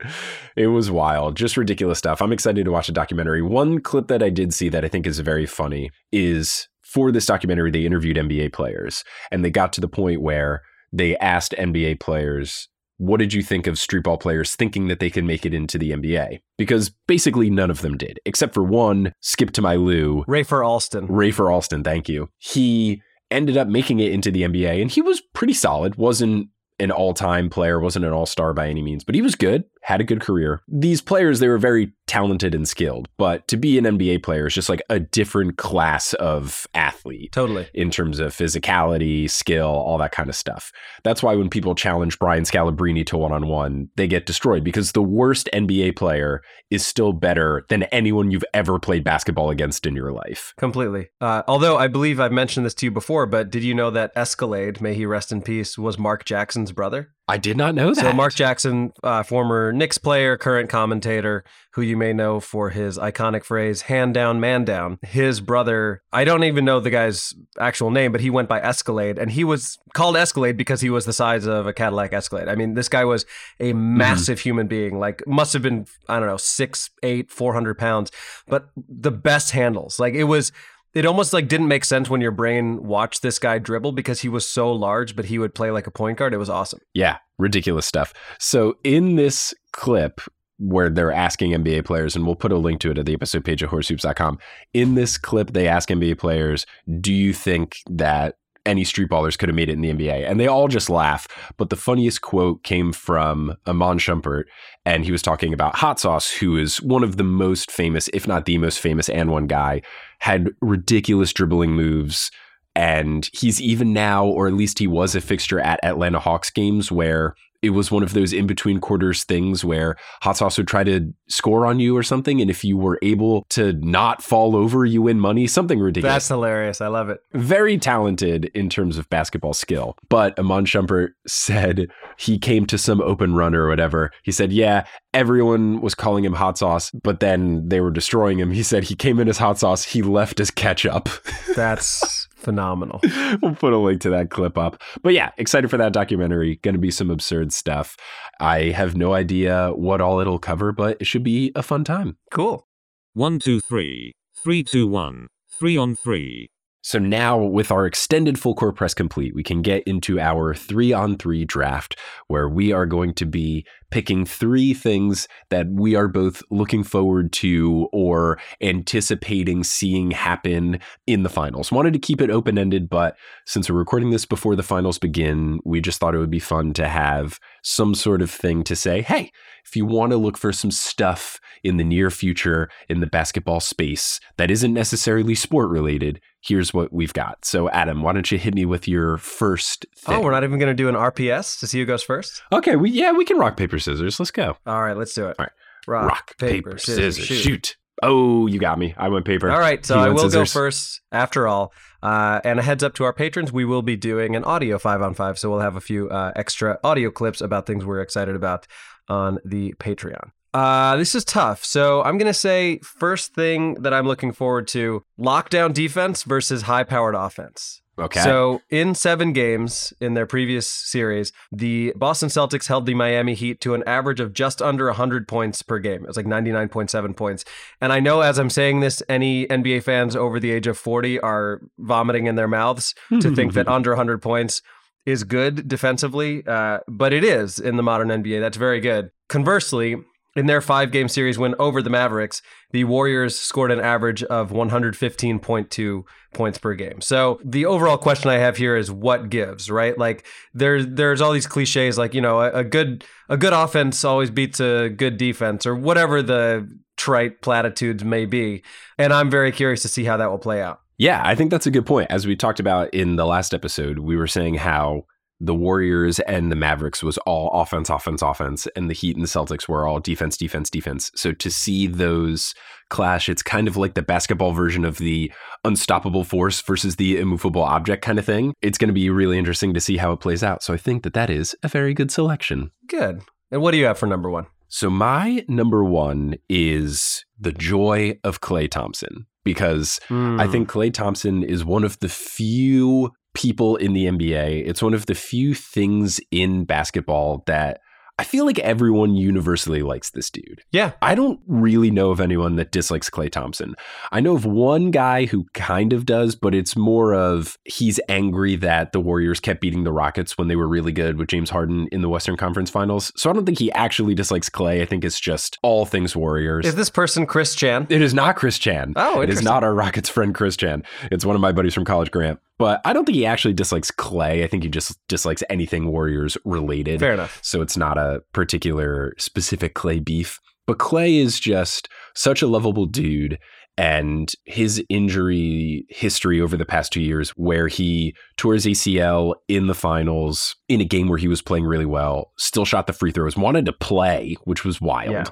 It was wild, just ridiculous stuff. I'm excited to watch the documentary. One clip that I did see that I think is very funny is for this documentary, they interviewed NBA players and they got to the point where they asked NBA players what did you think of streetball players thinking that they can make it into the NBA? Because basically none of them did, except for one, Skip to my Lou. Rafer Alston. Rafer Alston, thank you. He ended up making it into the NBA and he was pretty solid. Wasn't an all-time player, wasn't an all-star by any means, but he was good, had a good career. These players, they were very talented and skilled, but to be an NBA player is just like a different class of athlete. Totally. In terms of physicality, skill, all that kind of stuff. That's why when people challenge Brian Scalabrine to one-on-one, they get destroyed because the worst NBA player is still better than anyone you've ever played basketball against in your life. Completely. Uh, although I believe I've mentioned this to you before, but did you know that Escalade, may he rest in peace, was Mark Jackson's brother? I did not know that. So Mark Jackson, uh, former Knicks player, current commentator, who you may know for his iconic phrase "hand down, man down." His brother, I don't even know the guy's actual name, but he went by Escalade, and he was called Escalade because he was the size of a Cadillac Escalade. I mean, this guy was a mm-hmm. massive mm-hmm. human being, like must have been I don't know six, eight, four hundred pounds, but the best handles. Like it was it almost like didn't make sense when your brain watched this guy dribble because he was so large, but he would play like a point guard. It was awesome. Yeah, ridiculous stuff. So in this clip where they're asking NBA players, and we'll put a link to it at the episode page at horsehoops.com. In this clip, they ask NBA players, do you think that any street ballers could have made it in the NBA. And they all just laugh. But the funniest quote came from Iman Shumpert, and he was talking about Hot Sauce, who is one of the most famous, if not the most famous, And1 guy, had ridiculous dribbling moves. And he's even now, or at least he was a fixture at Atlanta Hawks games where it was one of those in between quarters things where hot sauce would try to score on you or something and if you were able to not fall over you win money. Something ridiculous. That's hilarious. I love it. Very talented in terms of basketball skill. But Iman Shumpert said he came to some open runner or whatever. He said yeah everyone was calling him hot sauce but then they were destroying him. He said he came in as hot sauce. He left as ketchup. That's phenomenal. we'll put a link to that clip up. But yeah, excited for that documentary. Going to be some absurd stuff. I have no idea what all it'll cover, but it should be a fun time. Cool. One, two, three. Three, two, one. Three on three. So now, with our extended full court press complete, we can get into our three on three draft where we are going to be picking three things that we are both looking forward to or anticipating seeing happen in the finals. Wanted to keep it open ended, but since we're recording this before the finals begin, we just thought it would be fun to have some sort of thing to say, hey, if you want to look for some stuff in the near future in the basketball space that isn't necessarily sport related, here's what we've got. So, Adam, why don't you hit me with your first thing? Oh, we're not even going to do an RPS to see who goes first? Okay, we yeah, we can rock, paper, scissors. Let's go. All right, let's do it. All right. Rock, rock paper, paper, scissors, scissors shoot. shoot. Oh, you got me. I went paper. All right, so I will scissors. go first after all. Uh, and a heads up to our patrons, we will be doing an audio five on five. So we'll have a few uh, extra audio clips about things we're excited about on the Patreon. Uh, this is tough. So I'm going to say first thing that I'm looking forward to lockdown defense versus high powered offense. Okay. So in seven games in their previous series, the Boston Celtics held the Miami Heat to an average of just under 100 points per game. It was like 99.7 points. And I know as I'm saying this, any NBA fans over the age of 40 are vomiting in their mouths to think that under 100 points is good defensively, uh, but it is in the modern NBA. That's very good. Conversely, in their five game series win over the Mavericks, the Warriors scored an average of 115.2 points per game. So the overall question I have here is what gives, right? Like there's there's all these cliches like, you know, a, a good a good offense always beats a good defense or whatever the trite platitudes may be. And I'm very curious to see how that will play out. Yeah, I think that's a good point. As we talked about in the last episode, we were saying how the Warriors and the Mavericks was all offense, offense, offense, and the Heat and the Celtics were all defense, defense, defense. So to see those clash, it's kind of like the basketball version of the unstoppable force versus the immovable object kind of thing. It's going to be really interesting to see how it plays out. So I think that that is a very good selection. Good. And what do you have for number one? So my number one is the joy of Klay Thompson because Hmm. I think Klay Thompson is one of the few people in the NBA. It's one of the few things in basketball that I feel like everyone universally likes this dude. Yeah. I don't really know of anyone that dislikes Klay Thompson. I know of one guy who kind of does, but it's more of he's angry that the Warriors kept beating the Rockets when they were really good with James Harden in the Western Conference Finals. So I don't think he actually dislikes Klay. I think it's just all things Warriors. Is this person Chris Chan? It is not Chris Chan. Oh, it is not our Rockets friend Chris Chan. It's one of my buddies from college, Grant. But I don't think he actually dislikes Klay. I think he just dislikes anything Warriors related. Fair enough. So it's not a particular specific Klay beef. But Klay is just such a lovable dude. And his injury history over the past two years, where he tore his ACL in the finals in a game where he was playing really well, still shot the free throws, wanted to play, which was wild. Yeah.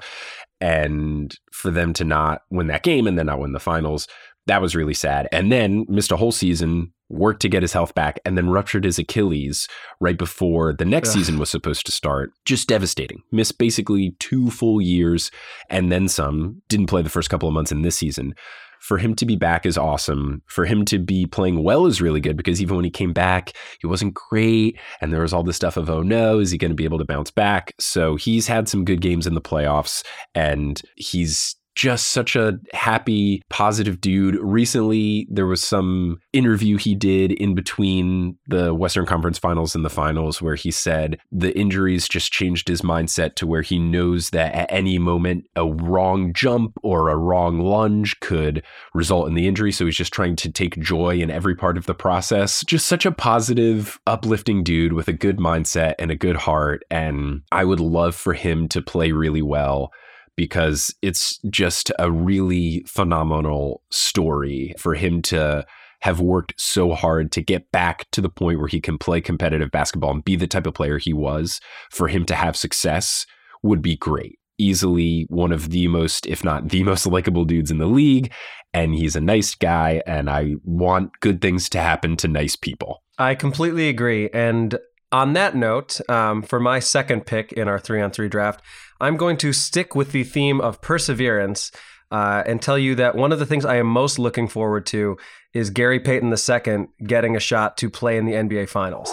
And for them to not win that game and then not win the finals, that was really sad. And then missed a whole season, worked to get his health back, and then ruptured his Achilles right before the next Ugh. season was supposed to start. Just devastating. Missed basically two full years and then some. Didn't play the first couple of months in this season. For him to be back is awesome. For him to be playing well is really good because even when he came back, he wasn't great. And there was all this stuff of, oh no, is he going to be able to bounce back? So he's had some good games in the playoffs and he's just such a happy, positive dude. Recently, there was some interview he did in between the Western Conference finals and the finals where he said the injuries just changed his mindset to where he knows that at any moment a wrong jump or a wrong lunge could result in the injury. So he's just trying to take joy in every part of the process. Just such a positive, uplifting dude with a good mindset and a good heart. And I would love for him to play really well because it's just a really phenomenal story for him to have worked so hard to get back to the point where he can play competitive basketball and be the type of player he was. For him to have success would be great. Easily one of the most, if not the most likable dudes in the league. And he's a nice guy. And I want good things to happen to nice people. I completely agree. And on that note, um, for my second pick in our three on three draft, I'm going to stick with the theme of perseverance uh, and tell you that one of the things I am most looking forward to is Gary Payton II getting a shot to play in the NBA Finals.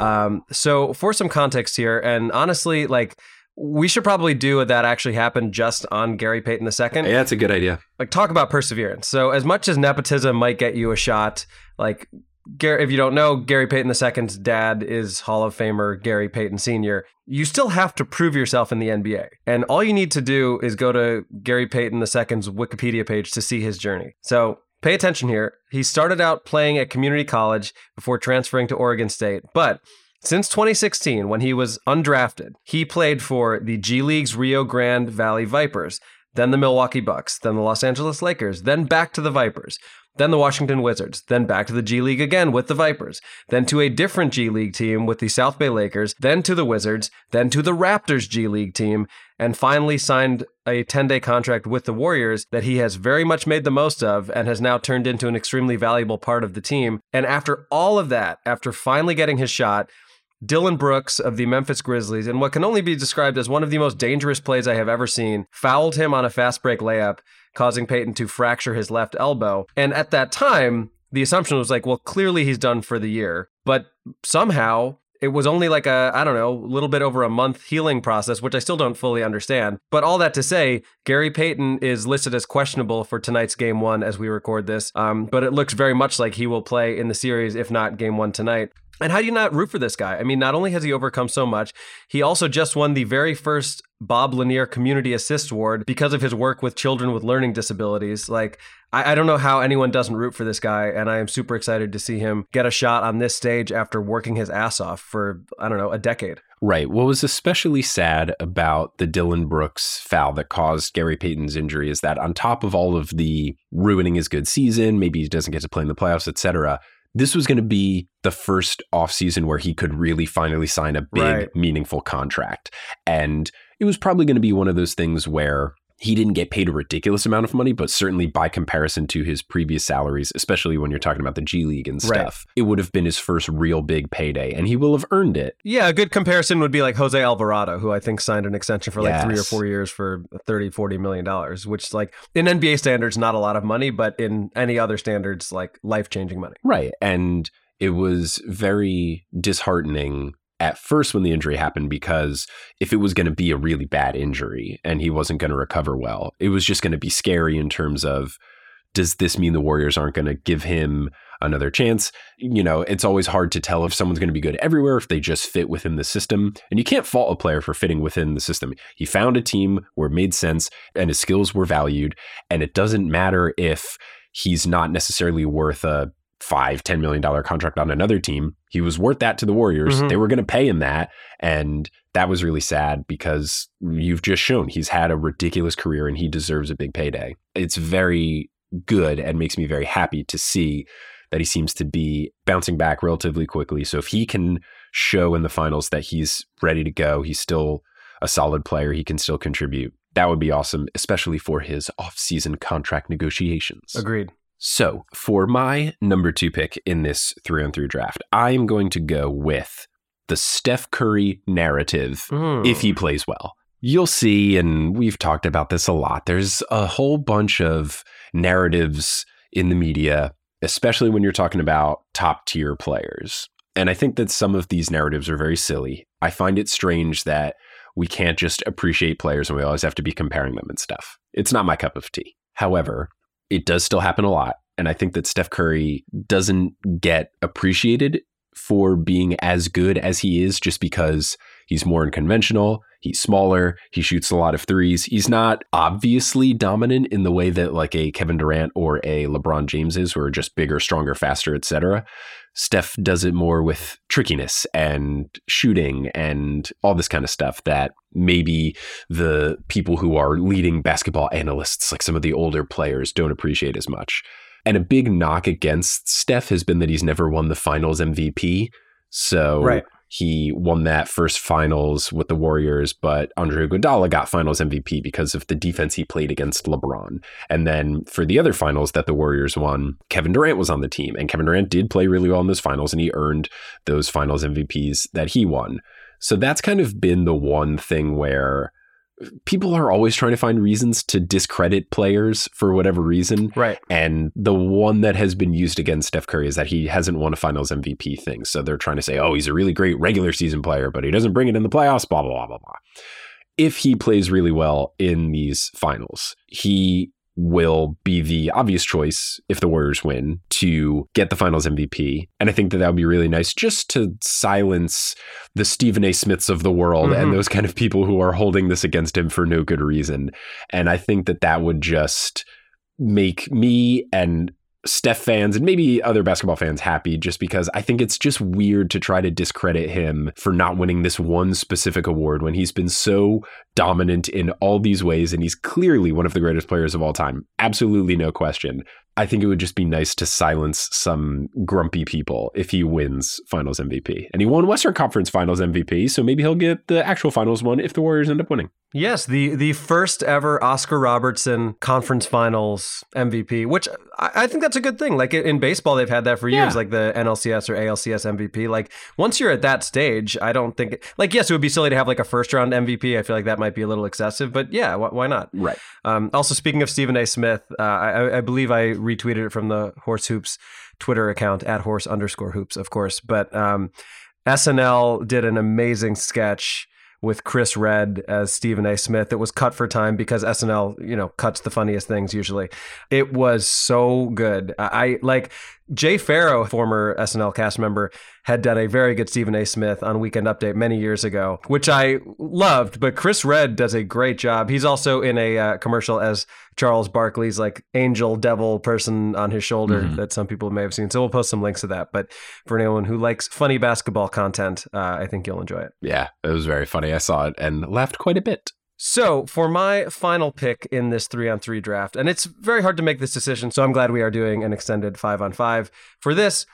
Um, so, for some context here, and honestly, like, we should probably do what that actually happened just on Gary Payton II Yeah, that's a good idea. like talk about perseverance. So as much as nepotism might get you a shot, like Gary, if you don't know, Gary Payton II's dad is Hall of Famer Gary Payton Sr. You still have to prove yourself in the NBA, and all you need to do is go to Gary Payton II's Wikipedia page to see his journey. So. Pay attention here. He started out playing at community college before transferring to Oregon State, but since 2016, when he was undrafted, he played for the G League's Rio Grande Valley Vipers, then the Milwaukee Bucks, then the Los Angeles Lakers, then back to the Vipers, then the Washington Wizards, then back to the G League again with the Vipers, then to a different G League team with the South Bay Lakers, then to the Wizards, then to the Raptors G League team, and finally signed a 10 day contract with the Warriors that he has very much made the most of and has now turned into an extremely valuable part of the team. And after all of that, after finally getting his shot, Dillon Brooks of the Memphis Grizzlies, in what can only be described as one of the most dangerous plays I have ever seen, fouled him on a fast break layup, causing Payton to fracture his left elbow. And at that time, the assumption was like, well, clearly he's done for the year. But somehow, it was only like a, I don't know, a little bit over a month healing process, which I still don't fully understand. But all that to say, Gary Payton is listed as questionable for tonight's game one as we record this. Um, but it looks very much like he will play in the series, if not game one tonight. And how do you not root for this guy? I mean, not only has he overcome so much, he also just won the very first Bob Lanier Community Assist Award because of his work with children with learning disabilities. Like, I, I don't know how anyone doesn't root for this guy, and I am super excited to see him get a shot on this stage after working his ass off for, I don't know, a decade. Right. What was especially sad about the Dillon Brooks foul that caused Gary Payton's injury is that on top of all of the ruining his good season, maybe he doesn't get to play in the playoffs, etc., this was going to be the first offseason where he could really finally sign a big, Right. meaningful contract. And it was probably going to be one of those things where he didn't get paid a ridiculous amount of money, but certainly by comparison to his previous salaries, especially when you're talking about the G League and Right. stuff, it would have been his first real big payday, and he will have earned it. Yeah, a good comparison would be like Jose Alvarado, who I think signed an extension for like three or four years for 30, 40 million dollars, which like in NBA standards, not a lot of money, but in any other standards, like life changing money. Right. And it was very disheartening at first when the injury happened because if it was going to be a really bad injury and he wasn't going to recover well, it was just going to be scary in terms of does this mean the Warriors aren't going to give him another chance? You know, it's always hard to tell if someone's going to be good everywhere if they just fit within the system. And you can't fault a player for fitting within the system. He found a team where it made sense and his skills were valued. And it doesn't matter if he's not necessarily worth a five, $10 million contract on another team. He was worth that to the Warriors. Mhm. They were going to pay him that. And that was really sad because you've just shown he's had a ridiculous career and he deserves a big payday. It's very good and makes me very happy to see that he seems to be bouncing back relatively quickly. So if he can show in the finals that he's ready to go, he's still a solid player, he can still contribute. That would be awesome, especially for his off-season contract negotiations. Agreed. So, for my number two pick in this three on three draft, I am going to go with the Steph Curry narrative Hmm. if he plays well. You'll see, and we've talked about this a lot, there's a whole bunch of narratives in the media, especially when you're talking about top tier players. And I think that some of these narratives are very silly. I find it strange that we can't just appreciate players and we always have to be comparing them and stuff. It's not my cup of tea. However, it does still happen a lot. And I think that Steph Curry doesn't get appreciated for being as good as he is just because he's more unconventional. He's smaller. He shoots a lot of threes. He's not obviously dominant in the way that like a Kevin Durant or a LeBron James is, who are just bigger, stronger, faster, etc. Steph does it more with trickiness and shooting and all this kind of stuff that maybe the people who are leading basketball analysts, like some of the older players, don't appreciate as much. And a big knock against Steph has been that he's never won the finals MVP. So Right. He won that first finals with the Warriors, but Andre Iguodala got finals MVP because of the defense he played against LeBron. And then for the other finals that the Warriors won, Kevin Durant was on the team, and Kevin Durant did play really well in those finals, and he earned those finals MVPs that he won. So that's kind of been the one thing where people are always trying to find reasons to discredit players for whatever reason. Right. And the one that has been used against Steph Curry is that he hasn't won a finals MVP thing. So they're trying to say, oh, he's a really great regular season player, but he doesn't bring it in the playoffs, blah, blah, blah, blah, blah. If he plays really well in these finals, he will be the obvious choice if the Warriors win to get the finals MVP. And I think that that would be really nice just to silence the Stephen A. Smiths of the world Mhm. and those kind of people who are holding this against him for no good reason. And I think that that would just make me and Steph fans and maybe other basketball fans happy just because I think it's just weird to try to discredit him for not winning this one specific award when he's been so dominant in all these ways and he's clearly one of the greatest players of all time. Absolutely no question. I think it would just be nice to silence some grumpy people if he wins finals MVP. And he won Western Conference finals MVP, so maybe he'll get the actual finals one if the Warriors end up winning. Yes, the the first ever Oscar Robertson conference finals MVP, which I, I think that's a good thing. Like in baseball, they've had that for years, Yeah. like the NLCS or ALCS MVP. Like once you're at that stage, I don't think like yes, it would be silly to have like a first round MVP. I feel like that might be a little excessive, but yeah, wh- why not? Right. Um, also, speaking of Stephen A. Smith, uh, I, I believe I retweeted it from the Horse Hoops Twitter account at horse underscore hoops, of course. But um, SNL did an amazing sketch with Chris Redd as Stephen A. Smith. It was cut for time because SNL, you know, cuts the funniest things usually. It was so good. I, I like Jay Pharoah, former SNL cast member, had done a very good Stephen A. Smith on Weekend Update many years ago, which I loved. But Chris Redd does a great job. He's also in a uh, commercial as Charles Barkley's like angel devil person on his shoulder Mhm. that some people may have seen. So we'll post some links to that. But for anyone who likes funny basketball content, uh, I think you'll enjoy it. Yeah, it was very funny. I saw it and laughed quite a bit. So, for my final pick in this three on three draft, and it's very hard to make this decision, so I'm glad we are doing an extended five on five. For this,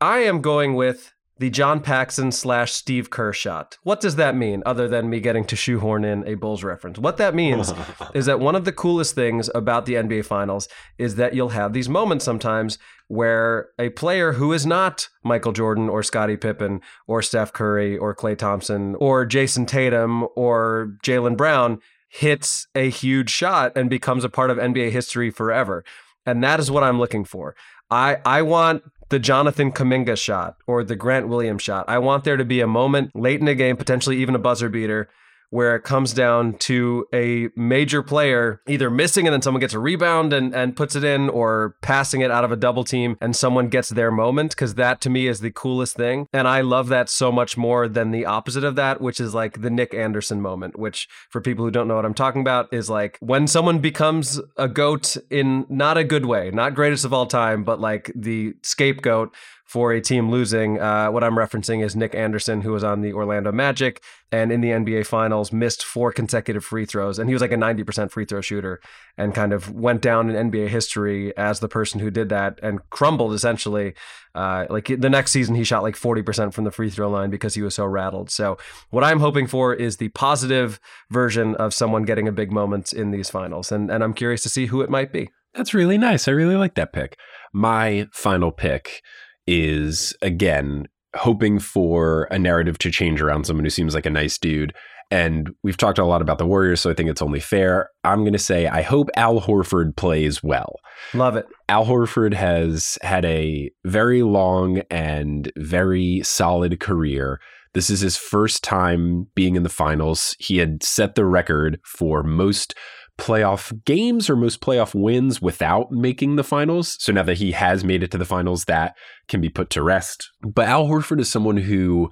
I am going with the John Paxson slash Steve Kerr shot. What does that mean, other than me getting to shoehorn in a Bulls reference? What that means is that one of the coolest things about the NBA Finals is that you'll have these moments sometimes where a player who is not Michael Jordan or Scottie Pippen or Steph Curry or Klay Thompson or Jayson Tatum or Jaylen Brown hits a huge shot and becomes a part of NBA history forever. And that is what I'm looking for. I, I want the Jonathan Kuminga shot or the Grant Williams shot. I want there to be a moment late in the game, potentially even a buzzer beater, where it comes down to a major player either missing and then someone gets a rebound and, and puts it in or passing it out of a double team and someone gets their moment because that to me is the coolest thing. And I love that so much more than the opposite of that, which is like the Nick Anderson moment, which for people who don't know what I'm talking about is like when someone becomes a goat in not a good way, not greatest of all time, but like the scapegoat for a team losing. Uh, what I'm referencing is Nick Anderson, who was on the Orlando Magic and in the NBA Finals missed four consecutive free throws. And he was like a 90% free throw shooter and kind of went down in NBA history as the person who did that and crumbled essentially. Uh, like the next season, he shot like 40% from the free throw line because he was so rattled. So, what I'm hoping for is the positive version of someone getting a big moment in these finals. And, and I'm curious to see who it might be. That's really nice. I really like that pick. My final pick is again hoping for a narrative to change around someone who seems like a nice dude. And we've talked a lot about the Warriors, so I think it's only fair. I'm going to say I hope Al Horford plays well. Love it. Al Horford has had a very long and very solid career. This is his first time being in the finals. He had set the record for most playoff games or most playoff wins without making the finals. So now that he has made it to the finals, that can be put to rest. But Al Horford is someone who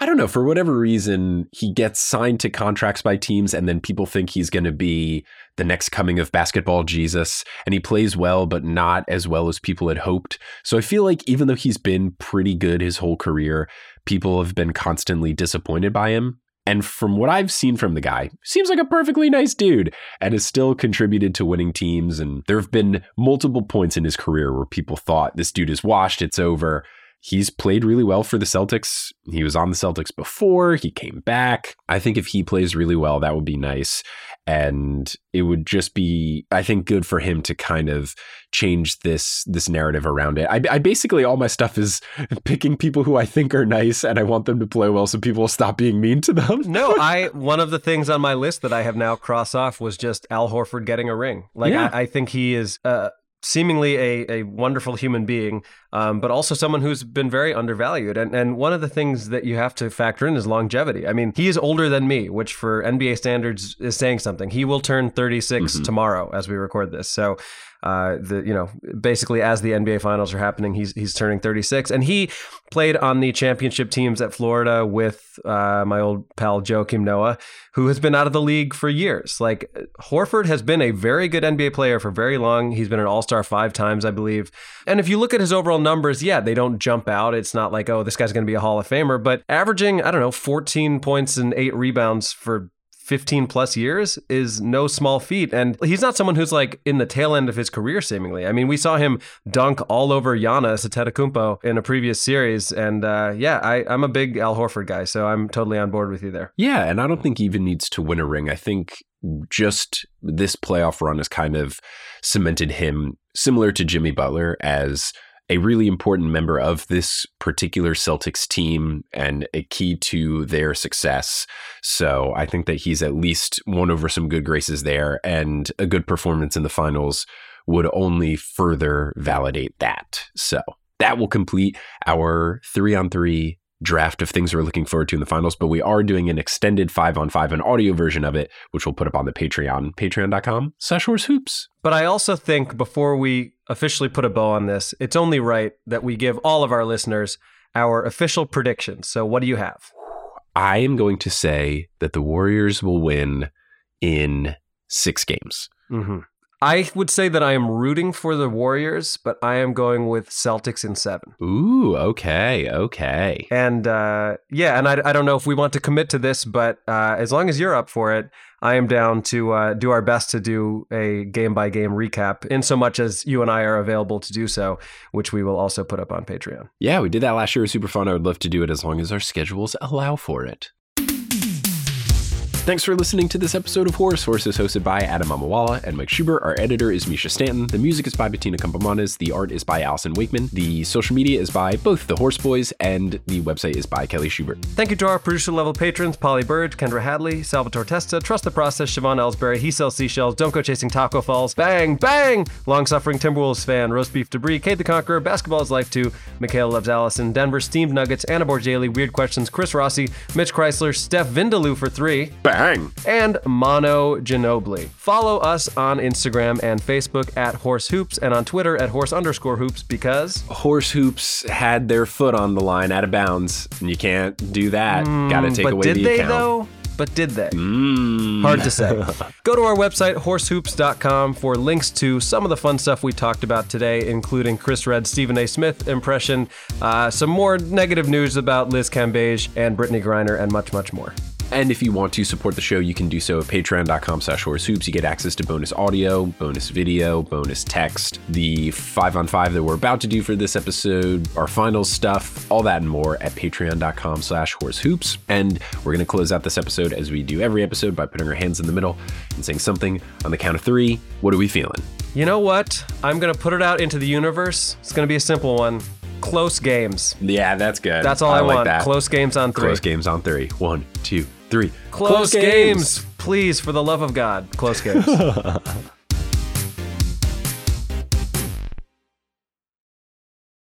I don't know, for whatever reason, he gets signed to contracts by teams, and then people think he's going to be the next coming of basketball Jesus. And he plays well, but not as well as people had hoped. So I feel like even though he's been pretty good his whole career, people have been constantly disappointed by him. And from what I've seen from the guy, seems like a perfectly nice dude and has still contributed to winning teams. And there have been multiple points in his career where people thought this dude is washed, it's over. He's played really well for the Celtics. He was on the Celtics before, he came back. I think if he plays really well, that would be nice. And it would just be, I think, good for him to kind of change this this narrative around it. I, I basically all my stuff is picking people who I think are nice, and I want them to play well, so people will stop being mean to them. no, I one of the things on my list that I have now crossed off was just Al Horford getting a ring. Like yeah. I, I, think he is. Uh, seemingly a, a wonderful human being, um, but also someone who's been very undervalued. And, and one of the things that you have to factor in is longevity. I mean, he is older than me, which for NBA standards is saying something. He will turn 36 mm-hmm. tomorrow as we record this. So uh, the you know basically as the NBA finals are happening, he's he's turning 36, and he played on the championship teams at Florida with uh, my old pal Joakim Noah, who has been out of the league for years. Like Horford has been a very good NBA player for very long. He's been an All Star five times, I believe. And if you look at his overall numbers, yeah, they don't jump out. It's not like oh this guy's going to be a Hall of Famer, but averaging I don't know 14 points and eight rebounds for 15 plus years is no small feat. And he's not someone who's like in the tail end of his career, seemingly. I mean, we saw him dunk all over Giannis Antetokounmpo in a previous series. And uh, yeah, I, I'm a big Al Horford guy, so I'm totally on board with you there. Yeah, and I don't think he even needs to win a ring. I think just this playoff run has kind of cemented him similar to Jimmy Butler as – a really important member of this particular Celtics team and a key to their success. So I think that he's at least won over some good graces there, and a good performance in the finals would only further validate that. So that will complete our three on three draft of things we're looking forward to in the finals, but we are doing an extended five on five, an audio version of it, which we'll put up on the Patreon, patreon.com slash hoops. But I also think before we officially put a bow on this, it's only right that we give all of our listeners our official predictions. So what do you have? I am going to say that the Warriors will win in six games. Mm-hmm. I would say that I am rooting for the Warriors, but I am going with Celtics in seven. Ooh, okay, okay. And uh, yeah, and I, I don't know if we want to commit to this, but uh, as long as you're up for it, I am down to uh, do our best to do a game by game recap, in so much as you and I are available to do so, which we will also put up on Patreon. Yeah, we did that last year. It was super fun. I would love to do it as long as our schedules allow for it. Thanks for listening to this episode of Horror Sources, hosted by Adam Mamawala and Mike Schubert. Our editor is Misha Stanton. The music is by Bettina Campomanes. The art is by Allyson Wakeman. The social media is by both the Horse Boys, and the website is by Kelly Schubert. Thank you to our producer level patrons Polly Bird, Kendra Hadley, Salvatore Testa, Trust the Process, Siobhan Ellsbury, He Sells Seashells, Don't Go Chasing Taco Falls, Bang, Bang, Long Suffering Timberwolves fan, Roast Beef Debris, Kate the Conqueror, Basketball is Life 2, Michaela Loves Allison, Denver, Steamed Nuggets, Anna Borgelli, Weird Questions, Chris Rossi, Mitch Chrysler, Steph Vindaloo for 3, Bang! And Mono Ginobili. Follow us on Instagram and Facebook at Horse Hoops and on Twitter at Horse underscore Hoops because Horse Hoops had their foot on the line out of bounds, and you can't do that. Gotta take away the game. but away did the they account. though? But did they? Mm. Hard to say. Go to our website, horsehoops.com, for links to some of the fun stuff we talked about today, including Chris Redd, Stephen A. Smith impression, uh, some more negative news about Liz Cambage and Brittney Griner, and much, much more. And if you want to support the show, you can do so at patreon.com slash horsehoops. You get access to bonus audio, bonus video, bonus text, the five on five that we're about to do for this episode, our final stuff, all that and more at patreon.com slash horsehoops. And we're going to close out this episode as we do every episode by putting our hands in the middle and saying something on the count of three. What are we feeling? You know what? I'm going to put it out into the universe. It's going to be a simple one. Close games. Yeah, that's good. That's all I, like want. That. Close games on three. Close games on three. One, two, three. Close games. Please, for the love of God, close games.